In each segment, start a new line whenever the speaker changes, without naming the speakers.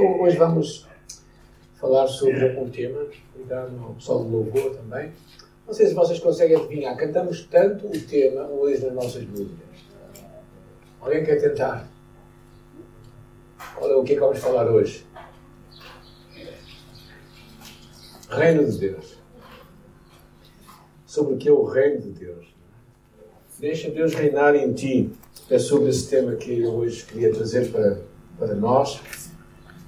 Então, hoje vamos falar sobre um tema, cuidado ao pessoal do louvor também. Não sei se vocês conseguem adivinhar, cantamos tanto o tema hoje nas nossas músicas. Alguém quer tentar? Olha o que é que vamos falar hoje. Reino de Deus. Sobre o que é o reino de Deus. Deixa Deus reinar em ti. É sobre esse tema que eu hoje queria trazer para, para nós,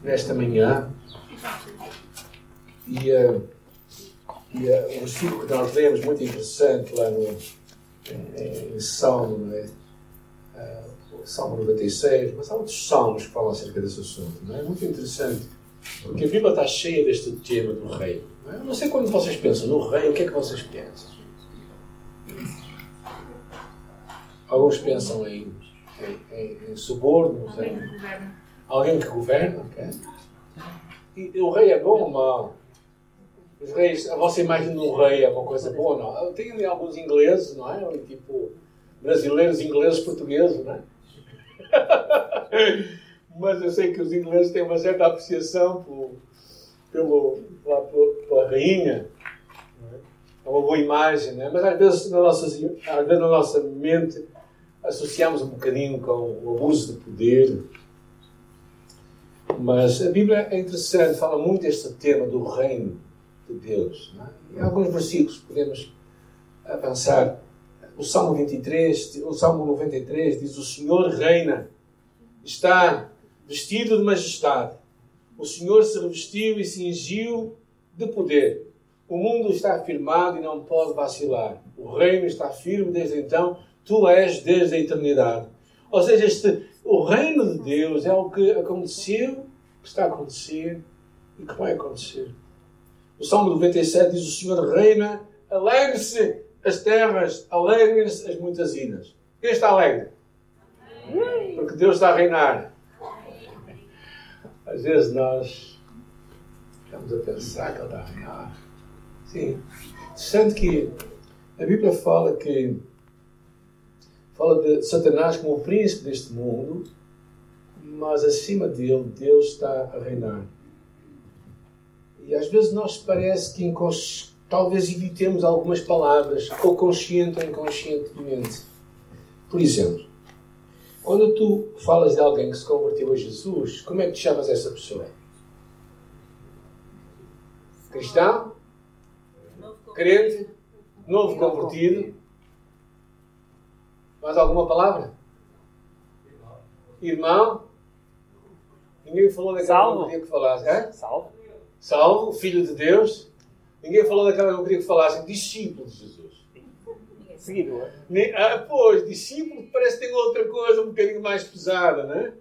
nesta manhã. E, uh, e uh, um versículo que nós lemos, muito interessante, lá no, em, em Salmo, não é? Uh, Salmo 96, mas há outros salmos que falam acerca desse assunto. Não é? muito interessante, porque a Bíblia está cheia deste tema do rei. Não, é? não sei quando vocês pensam no rei, o que é que vocês pensam? Alguns pensam em, em, em, em subornos,
governa.
Alguém que governa? E o rei é bom ou mau? Os reis, a vossa imagem do rei é uma coisa boa ou não? Tem ali alguns ingleses, não é? Tipo, brasileiros, ingleses, portugueses, não é? Mas eu sei que os ingleses têm uma certa apreciação por, pelo, pela, pela rainha. É? é uma boa imagem, não é? Mas às vezes, na nossa, às vezes na nossa mente associamos um bocadinho com o abuso de poder. Mas a Bíblia é interessante, fala muito deste tema do reino de Deus. É? Em alguns versículos podemos avançar. O Salmo 23, o Salmo 93 diz: O Senhor reina, está vestido de majestade. O Senhor se revestiu e cingiu de poder. O mundo está afirmado e não pode vacilar. O reino está firme desde então Tu és desde a eternidade. Ou seja, este, o reino de Deus é o que aconteceu, que está a acontecer e que vai acontecer. O Salmo 97 diz: O Senhor reina, alegre-se as terras, alegrem-se as muitas ilhas. Quem está alegre? Porque Deus está a reinar. Às vezes nós estamos a pensar que Ele está a reinar. Sim. Sendo que a Bíblia fala que fala de Satanás como o príncipe deste mundo, mas acima dele Deus está a reinar. E às vezes nós parece que talvez evitemos algumas palavras, ou consciente ou inconscientemente. Por exemplo, quando tu falas de alguém que se converteu a Jesus, como é que te chamas essa pessoa? Cristão? Crente? Novo convertido? Mais alguma palavra? Irmão? Ninguém falou daquela que eu queria que falasse.
Salvo.
Salvo, filho de Deus. Ninguém falou daquela que eu queria que falassem. Discípulo de Jesus.
Seguidor.
Ah, pois, discípulo parece que tem outra coisa um bocadinho mais pesada, não é?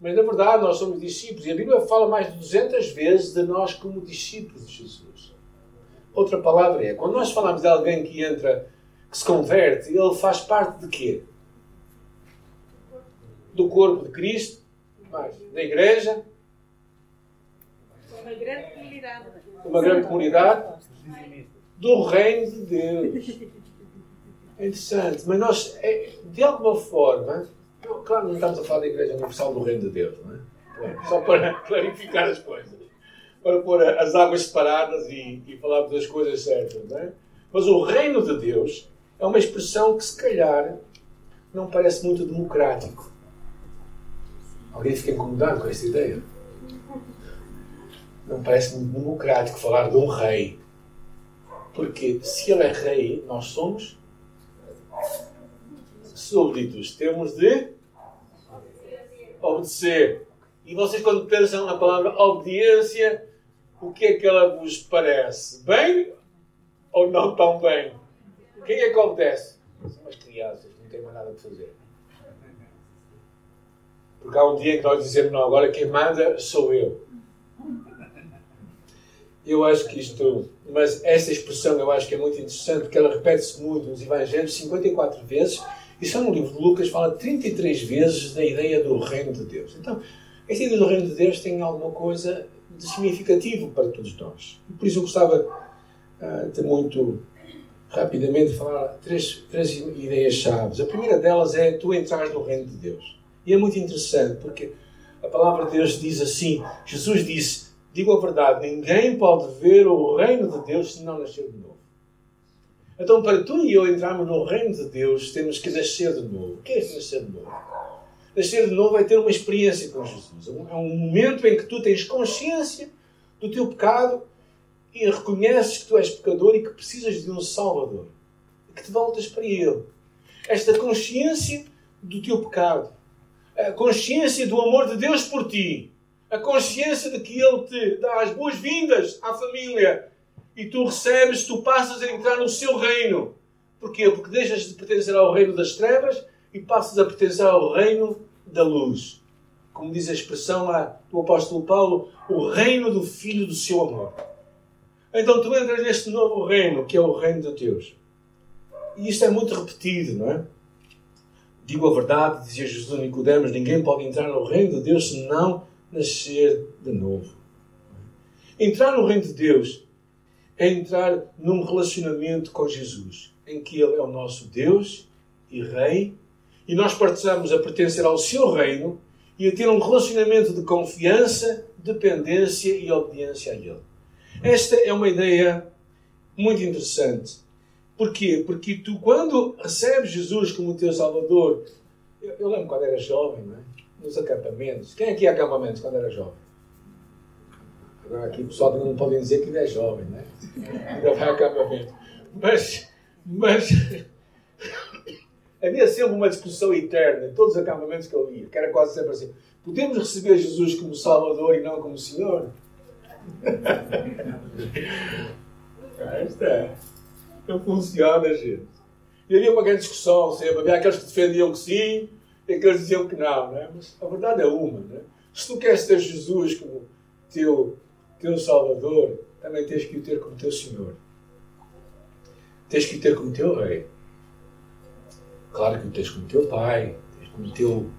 Mas na verdade nós somos discípulos. E a Bíblia fala mais de 200 vezes de nós como discípulos de Jesus. Outra palavra é, quando nós falamos de alguém que entra que se converte, ele faz parte de quê? Do corpo de Cristo, mais, da igreja,
uma grande comunidade.
Uma grande comunidade do reino de Deus. É interessante, mas nós, é, de alguma forma, claro, não estamos a falar da Igreja Universal do Reino de Deus, não é? Só para clarificar as coisas, para pôr as águas separadas e, e falarmos das coisas certas, não é? Mas o reino de Deus é uma expressão que, se calhar, não parece muito democrático. Alguém fica incomodado com esta ideia? Não parece muito democrático falar de um rei. Porque se ele é rei, nós somos súbditos. Temos de obedecer. E vocês, quando pensam na palavra obediência, o que é que ela vos parece? Bem ou não tão bem? Quem é que obedece? São as crianças, não têm mais nada para fazer. Porque há um dia que nós dizemos, não, agora quem manda sou eu. Eu acho que isto, mas essa expressão eu acho que é muito interessante, porque ela repete-se muito nos Evangelhos 54 vezes, e só no livro de Lucas fala 33 vezes da ideia do reino de Deus. Então, esta ideia do reino de Deus tem alguma coisa de significativo para todos nós. Por isso eu gostava uh, de muito rapidamente falar três, três ideias chaves. A primeira delas é tu entrar no reino de Deus. E é muito interessante porque A palavra de Deus diz assim: Jesus disse, digo a verdade, ninguém pode ver o reino de Deus se não nascer de novo. Então, para tu e eu entrarmos no reino de Deus, temos que nascer de novo. O que é nascer de novo? Nascer de novo é ter uma experiência com Jesus. É um momento em que tu tens consciência do teu pecado e reconheces que tu és pecador e que precisas de um Salvador. E que te voltas para Ele. Esta consciência do teu pecado. A consciência do amor de Deus por ti. A consciência de que Ele te dá as boas-vindas à família. E tu recebes, tu passas a entrar no seu reino. Porquê? Porque deixas de pertencer ao reino das trevas e passas a pertencer ao reino da luz. Como diz a expressão lá do apóstolo Paulo, o reino do Filho do seu amor. Então tu entras neste novo reino, que é o reino de Deus. E isto é muito repetido, não é? Digo a verdade, dizia Jesus Nicodemos, ninguém pode entrar no reino de Deus se não nascer de novo. Entrar no reino de Deus é entrar num relacionamento com Jesus, em que Ele é o nosso Deus e Rei, e nós passamos a pertencer ao seu reino e a ter um relacionamento de confiança, dependência e obediência a Ele. Esta é uma ideia muito interessante. Porquê? Porque tu, quando recebes Jesus como teu Salvador, eu, eu lembro quando era jovem, não é? nos acampamentos. Quem aqui é acampamentos quando era jovem? Agora aqui o pessoal não pode dizer que ainda é jovem, né? Ainda vai acampamento. Mas, mas havia sempre uma discussão interna em todos os acampamentos que eu ia, que era quase sempre assim: podemos receber Jesus como Salvador e não como Senhor? Esta é. Não funciona, gente. E havia uma grande discussão sempre. Havia aqueles que defendiam que sim e aqueles que diziam que não. Né? Mas a verdade é uma. Né? Se tu queres ter Jesus como teu, teu Salvador, também tens que o ter como teu Senhor. Tens que o ter como teu Rei. Claro que o tens como teu Pai, tens como teu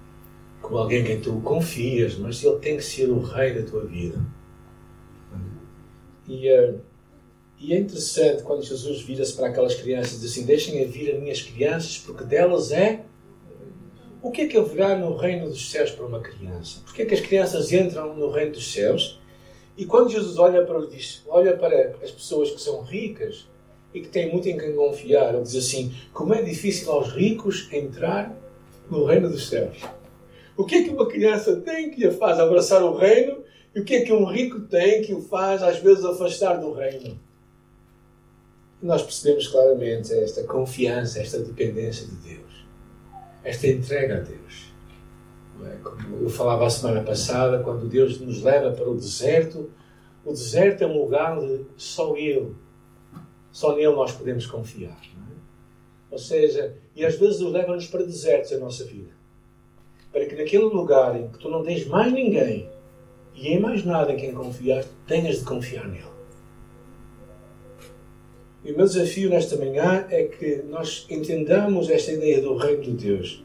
como alguém em quem tu confias, mas ele tem que ser o Rei da tua vida. E, uh, e é interessante quando Jesus vira-se para aquelas crianças e diz assim: Deixem-a vir as minhas crianças, porque delas é. O que é que haverá no reino dos céus para uma criança? Porque é que as crianças entram no reino dos céus? E quando Jesus olha para, diz, olha para as pessoas que são ricas e que têm muito em quem confiar, ele diz assim: Como é difícil aos ricos entrar no reino dos céus. O que é que uma criança tem que a faz abraçar o reino e o que é que um rico tem que o faz, às vezes, afastar do reino? nós percebemos claramente esta confiança, esta dependência de Deus, esta entrega a Deus. É? Como eu falava a semana passada, quando Deus nos leva para o deserto, o deserto é um lugar onde só Ele, só nele nós podemos confiar. É? Ou seja, e às vezes Deus leva-nos para desertos em nossa vida. Para que naquele lugar em que tu não tens mais ninguém e em mais nada em quem confiar, tenhas de confiar nele. E o meu desafio nesta manhã é que nós entendamos esta ideia do reino de Deus.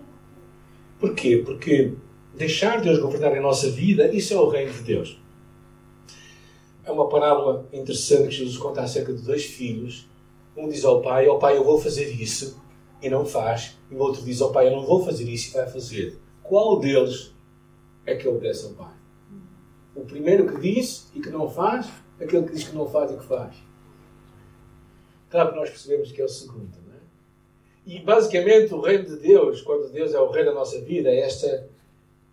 Porquê? Porque deixar Deus governar a nossa vida, isso é o reino de Deus. É uma parábola interessante que Jesus conta acerca de dois filhos. Um diz ao pai: Ó oh, pai, eu vou fazer isso, e não faz. E o outro diz ao oh, pai: Eu não vou fazer isso, e vai fazer. Qual deles é que obedece ao pai? O primeiro que diz e que não faz, aquele que diz que não faz e que faz. Claro que nós percebemos que é o segundo. Não é? E basicamente o reino de Deus, quando Deus é o rei da nossa vida, é esta,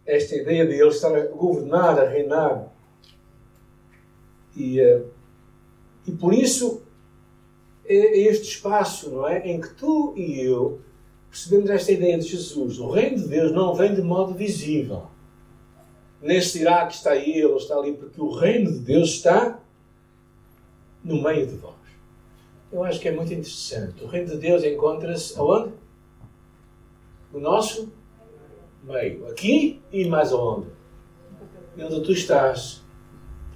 esta ideia de Ele estar a governar, a reinar. E, eh, e por isso é, é este espaço não é, em que tu e eu percebemos esta ideia de Jesus. O reino de Deus não vem de modo visível. Nem se dirá que está ele ou está ali, porque o reino de Deus está no meio de vós. Eu acho que é muito interessante. O reino de Deus encontra-se aonde? No nosso meio. Aqui e mais aonde? E onde tu estás.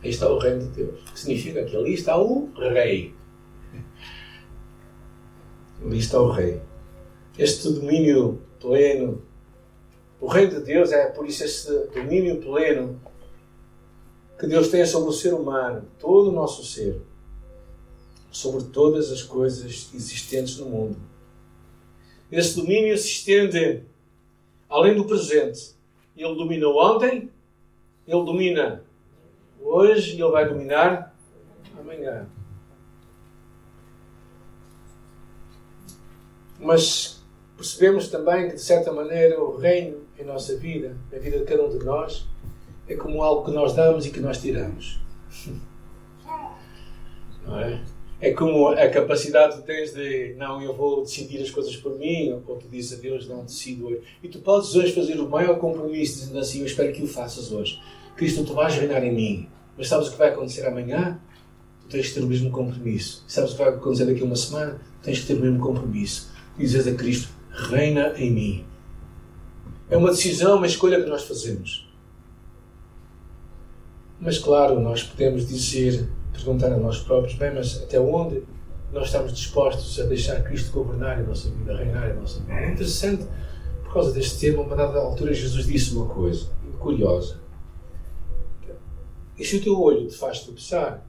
Aí está o reino de Deus. Que significa que ali está o rei. Ali está o rei. Este domínio pleno. O reino de Deus é por isso esse domínio pleno que Deus tem sobre o ser humano, todo o nosso ser sobre todas as coisas existentes no mundo. Esse domínio se estende além do presente. Ele dominou ontem, Ele domina hoje e ele vai dominar amanhã. Mas percebemos também que, de certa maneira, o reino em nossa vida, na vida de cada um de nós, é como algo que nós damos e que nós tiramos. Não é? É como a capacidade que tens de, não, eu vou decidir as coisas por mim, ou tu dizes a Deus, não, decido hoje. E tu podes hoje fazer o maior compromisso, dizendo assim, eu espero que o faças hoje. Cristo, tu vais reinar em mim. Mas sabes o que vai acontecer amanhã? Tu tens que ter o mesmo compromisso. Sabes o que vai acontecer daqui a uma semana? Tens que ter o mesmo compromisso. Dizes a Cristo, reina em mim. É uma decisão, uma escolha que nós fazemos. Mas claro, nós podemos dizer, perguntar a nós próprios, bem, mas até onde nós estamos dispostos a deixar Cristo governar a nossa vida, reinar a nossa vida? É interessante, por causa deste tema, uma dada altura Jesus disse uma coisa curiosa. E se o teu olho te faz tropeçar,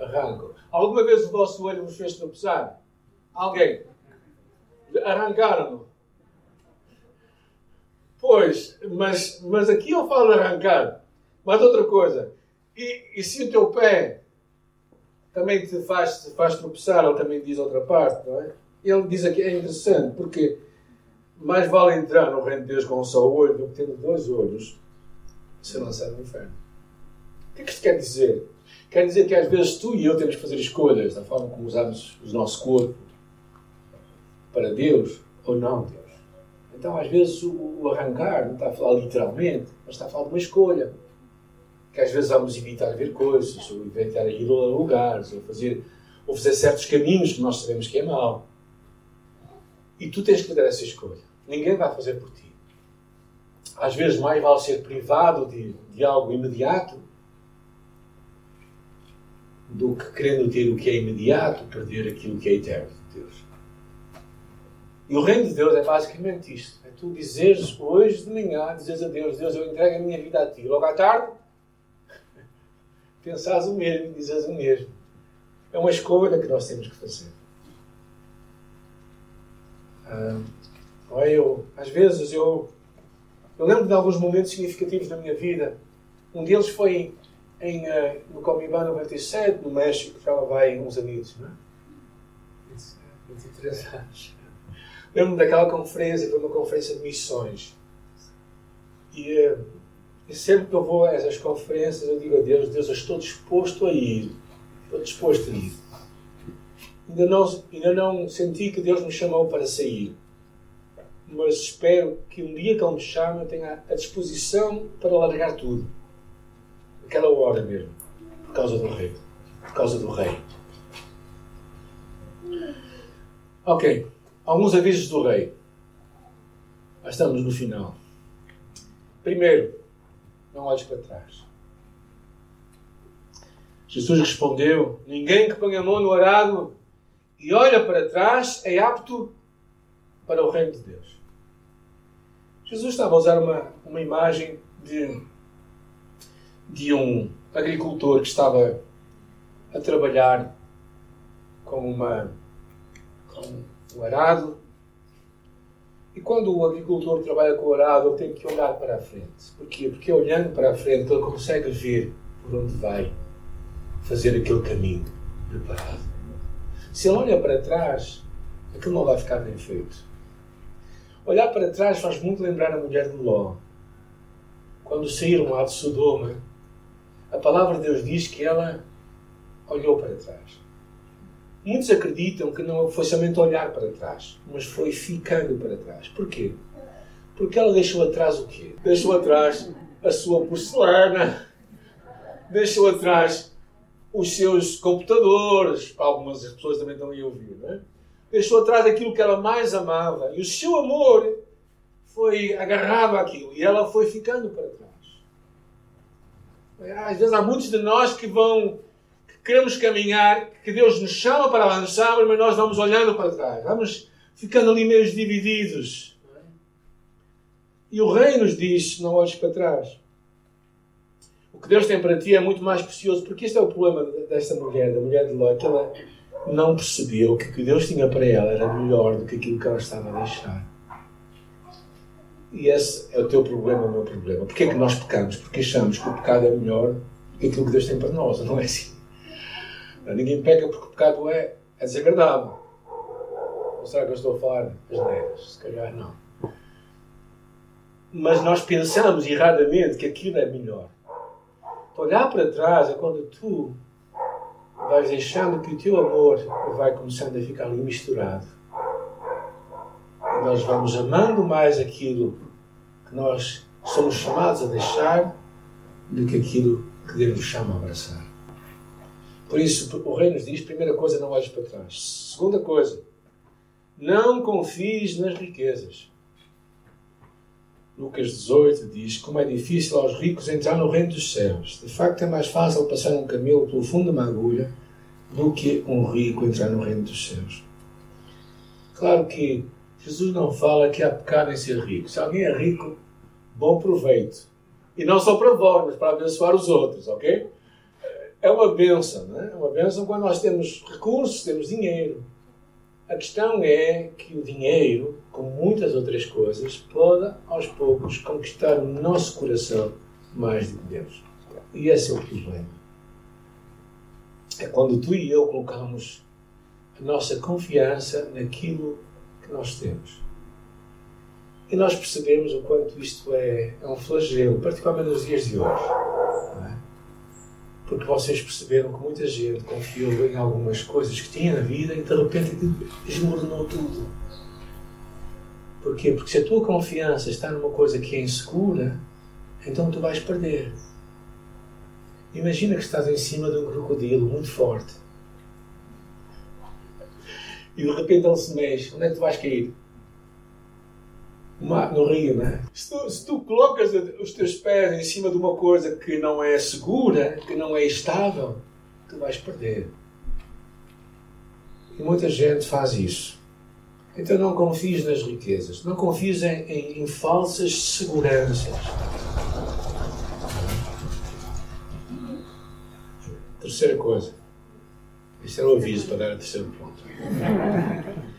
arranca. Alguma vez o vosso olho vos fez tropeçar? Alguém? Arrancaram-no. Pois, mas, mas aqui eu falo arrancar. Mas outra coisa. E, e se o teu pé também te faz, te faz tropeçar, ele também diz outra parte, não é? Ele diz aqui, é interessante, porque mais vale entrar no reino de Deus com um só olho do que tendo dois olhos ser lançado no inferno. O que é que isto quer dizer? Quer dizer que às vezes tu e eu temos que fazer escolhas da forma como usamos o nosso corpo para Deus ou não Deus. Então, às vezes, o arrancar não está a falar literalmente, mas está a falar de uma escolha. Que às vezes vamos evitar ver coisas, ou evitar ir a lugares, ou fazer, ou fazer certos caminhos que nós sabemos que é mau. E tu tens que fazer essa escolha. Ninguém vai fazer por ti. Às vezes, mais vale ser privado de, de algo imediato do que querendo ter o que é imediato, perder aquilo que é eterno de Deus. E o reino de Deus é basicamente isto. É tu dizeres hoje de manhã, dizes a Deus, Deus, eu entrego a minha vida a ti. Logo à tarde, pensares o mesmo dizes o mesmo. É uma escolha que nós temos que fazer. Ah, eu, às vezes eu, eu lembro de alguns momentos significativos da minha vida. Um deles foi em, uh, no Comiban 97, no México, já lá vai uns amigos, não é? 23 anos. Lembro-me daquela conferência, foi uma conferência de missões. E, uh, e, sempre que eu vou a essas conferências, eu digo a Deus: Deus, eu estou disposto a ir. Estou disposto a ir. Ainda não, ainda não senti que Deus me chamou para sair. Mas espero que um dia que Ele me chame, eu tenha a disposição para largar tudo Aquela hora mesmo. Por causa do rei. Por causa do rei. Ok. Alguns avisos do rei. Já estamos no final. Primeiro, não olhes para trás. Jesus respondeu: Ninguém que põe a mão no arado e olha para trás é apto para o reino de Deus. Jesus estava a usar uma, uma imagem de de um agricultor que estava a trabalhar com, uma, com um arado. E quando o agricultor trabalha com o arado, ele tem que olhar para a frente. Porquê? Porque é olhando para a frente ele consegue ver por onde vai fazer aquele caminho preparado. Se ele olha para trás, aquilo não vai ficar bem feito. Olhar para trás faz muito lembrar a mulher de Ló. Quando saíram lá de Sodoma, a palavra de Deus diz que ela olhou para trás. Muitos acreditam que não foi somente olhar para trás, mas foi ficando para trás. Porquê? Porque ela deixou atrás o quê? Deixou atrás a sua porcelana, deixou atrás os seus computadores, algumas pessoas também estão a ouvir, não é? Deixou atrás aquilo que ela mais amava e o seu amor foi agarrado àquilo e ela foi ficando para trás. Às vezes há muitos de nós que vão, queremos caminhar, que Deus nos chama para avançar, mas nós vamos olhando para trás. Vamos ficando ali meio divididos. E o Rei nos diz: não olhes para trás. O que Deus tem para ti é muito mais precioso, porque este é o problema desta mulher, da mulher de Ló, que ela não percebeu que o que Deus tinha para ela era melhor do que aquilo que ela estava a deixar. E esse é o teu problema, o meu problema. Porquê é que nós pecamos? Porque achamos que o pecado é melhor do que aquilo que Deus tem para nós, não é assim? Ninguém peca porque o pecado é, é desagradável. Ou será que eu estou a falar as neiras? Se calhar não. Mas nós pensamos erradamente que aquilo é melhor. Olhar para trás é quando tu vais deixando que o teu amor vai começando a ficar ali misturado. E nós vamos amando mais aquilo que nós somos chamados a deixar do que aquilo que Deus nos chama a abraçar. Por isso, o Rei nos diz: primeira coisa, não olhes para trás. Segunda coisa, não confies nas riquezas. Lucas 18 diz como é difícil aos ricos entrar no reino dos céus. De facto, é mais fácil passar um camelo pelo fundo de uma agulha do que um rico entrar no reino dos céus. Claro que Jesus não fala que há pecado em ser rico. Se alguém é rico, bom proveito. E não só para vós, mas para abençoar os outros, ok? É uma benção, não é? É uma benção quando nós temos recursos, temos dinheiro. A questão é que o dinheiro, como muitas outras coisas, pode aos poucos conquistar o nosso coração mais que Deus. E esse é o problema. É quando tu e eu colocamos a nossa confiança naquilo que nós temos. E nós percebemos o quanto isto é, é um flagelo, particularmente nos dias de hoje porque vocês perceberam que muita gente confiou em algumas coisas que tinha na vida e de repente desmoronou tudo. Porquê? Porque se a tua confiança está numa coisa que é insegura, então tu vais perder. Imagina que estás em cima de um crocodilo muito forte e de repente ele se mexe. Onde é que tu vais cair? No rio, né? Se tu, se tu colocas os teus pés em cima de uma coisa que não é segura, que não é estável, tu vais perder. E muita gente faz isso. Então não confies nas riquezas, não confies em, em, em falsas seguranças. Terceira coisa. Este era o aviso para dar a terceiro ponto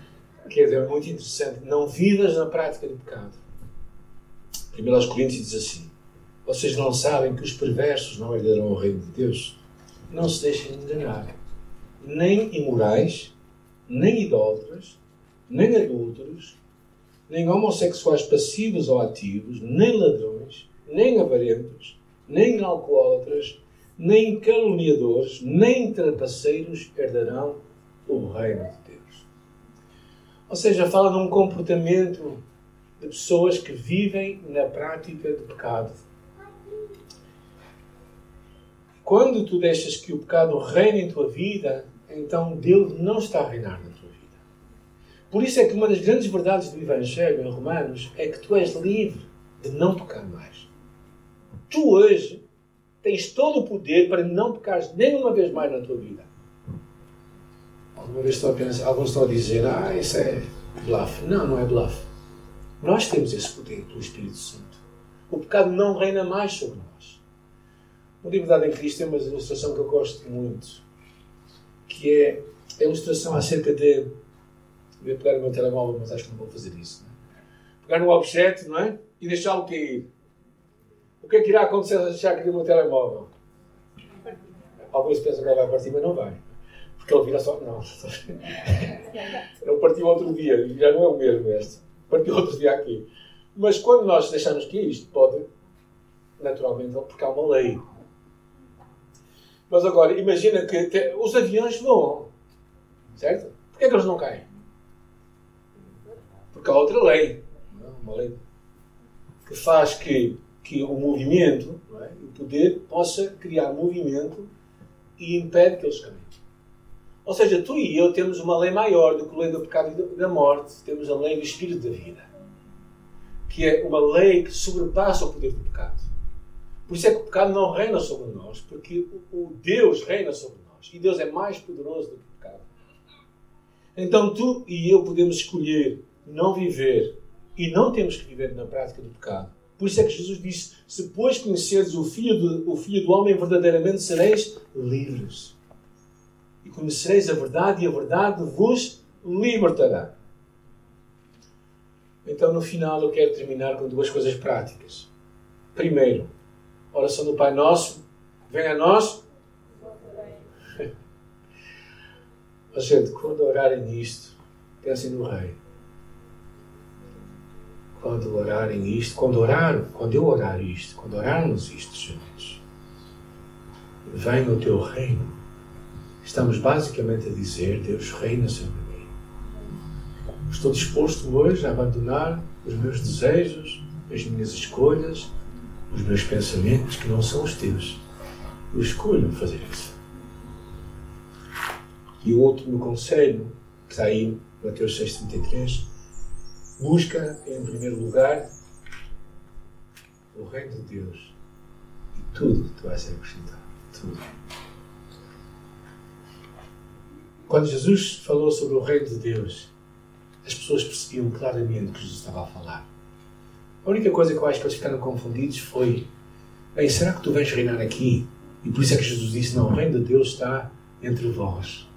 que é muito interessante. Não vivas na prática do pecado. Primeiro aos Coríntios diz assim: Vocês não sabem que os perversos não herdarão o reino de Deus? Não se deixem enganar. Nem imorais, nem idólatras, nem adúlteros, nem homossexuais passivos ou ativos, nem ladrões, nem avarentos, nem alcoólatras, nem caluniadores, nem trapaceiros herdarão o reino de ou seja, fala de um comportamento de pessoas que vivem na prática do pecado. Quando tu deixas que o pecado reine em tua vida, então Deus não está a reinar na tua vida. Por isso é que uma das grandes verdades do Evangelho em Romanos é que tu és livre de não pecar mais. Tu hoje tens todo o poder para não pecares nenhuma vez mais na tua vida. Alguma vez estou a pensar, alguns estão a dizer, ah, isso é bluff. Não, não é bluff. Nós temos esse poder pelo Espírito Santo. O pecado não reina mais sobre nós. Livro Dado em Cristo tem uma ilustração que eu gosto muito, que é a ilustração acerca de. Eu ia pegar o meu telemóvel, mas acho que não vou fazer isso. Não é? Pegar um objeto, não é? E deixá-lo cair. O que é que irá acontecer se deixar cair o meu telemóvel? Alguns pensam que ele vai partir, mas não vai. Porque ele vira só. Não. Ele partiu outro dia, já não é o mesmo este. Partiu outro dia aqui. Mas quando nós deixamos que isto pode, naturalmente, porque há uma lei. Mas agora, imagina que os aviões voam. Certo? Porquê é que eles não caem? Porque há outra lei. Uma lei que faz que, que o movimento, é? o poder, possa criar movimento e impede que eles caem. Ou seja, tu e eu temos uma lei maior do que a lei do pecado e da morte. Temos a lei do Espírito da vida. Que é uma lei que sobrepassa o poder do pecado. Por isso é que o pecado não reina sobre nós, porque o Deus reina sobre nós. E Deus é mais poderoso do que o pecado. Então tu e eu podemos escolher não viver e não temos que viver na prática do pecado. Por isso é que Jesus disse: Se pois conheceres o Filho do, o filho do Homem, verdadeiramente sereis livres e conhecereis a verdade, e a verdade vos libertará. Então, no final, eu quero terminar com duas coisas práticas. Primeiro, oração do Pai Nosso, venha a nós. Mas, gente, quando orarem nisto, pensem no Rei. Quando orarem isto, quando orar, quando eu orar isto, quando orarmos isto juntos, venha o teu reino. Estamos basicamente a dizer: Deus reina sobre mim. Estou disposto hoje a abandonar os meus desejos, as minhas escolhas, os meus pensamentos que não são os teus. Eu escolho fazer isso. E o último conselho, que está aí, Mateus 6,33, busca em primeiro lugar o reino de Deus e tudo vai ser acrescentado. Tudo. Quando Jesus falou sobre o reino de Deus, as pessoas percebiam claramente o que Jesus estava a falar. A única coisa que eu acho que eles ficaram confundidos foi: Ei, será que tu vais reinar aqui? E por isso é que Jesus disse: Não, o reino de Deus está entre vós.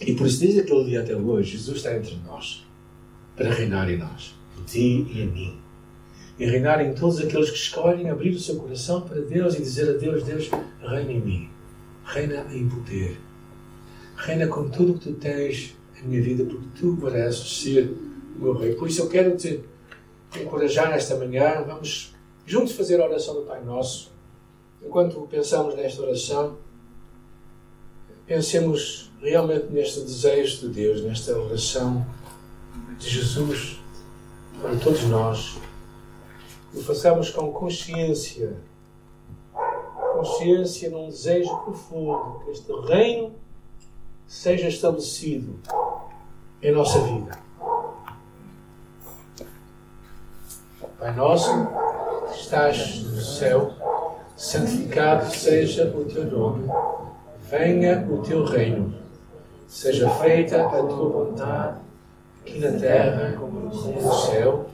E por isso, desde aquele dia até hoje, Jesus está entre nós para reinar em nós, em ti e em mim. E reinar em todos aqueles que escolhem abrir o seu coração para Deus e dizer a Deus: Deus, reina em mim, reina em poder, reina com tudo o que tu tens em minha vida, porque tu mereces ser o meu rei. Por isso, eu quero te encorajar nesta manhã. Vamos juntos fazer a oração do Pai Nosso. Enquanto pensamos nesta oração, pensemos realmente neste desejo de Deus, nesta oração de Jesus para todos nós. O façamos com consciência, consciência num desejo profundo que este reino seja estabelecido em nossa vida. Pai nosso, que estás no céu, santificado seja o teu nome. Venha o teu reino. Seja feita a tua vontade, aqui na terra como no céu.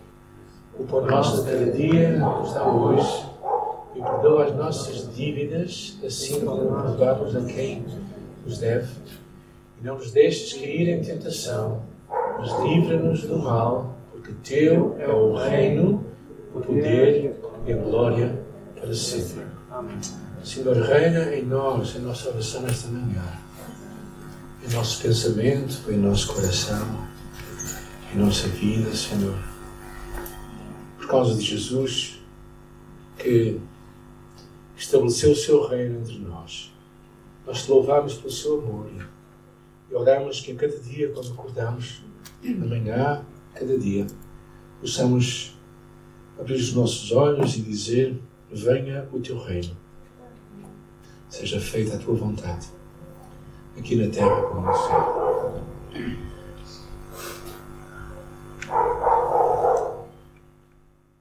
O pão nosso de cada dia nos dá hoje e perdoa as nossas dívidas, assim como perdoamos a quem nos deve. E não nos deixes cair em tentação, mas livra-nos do mal, porque teu é o reino, o poder e a glória para sempre. Amém. Senhor, reina em nós, em nossa oração nesta manhã, em nosso pensamento, em nosso coração, em nossa vida, Senhor. Por causa de Jesus, que estabeleceu o seu reino entre nós. Nós te louvamos pelo seu amor e oramos que a cada dia, quando acordamos, na manhã, cada dia, possamos abrir os nossos olhos e dizer: Venha o teu reino seja feita a tua vontade, aqui na terra como no céu.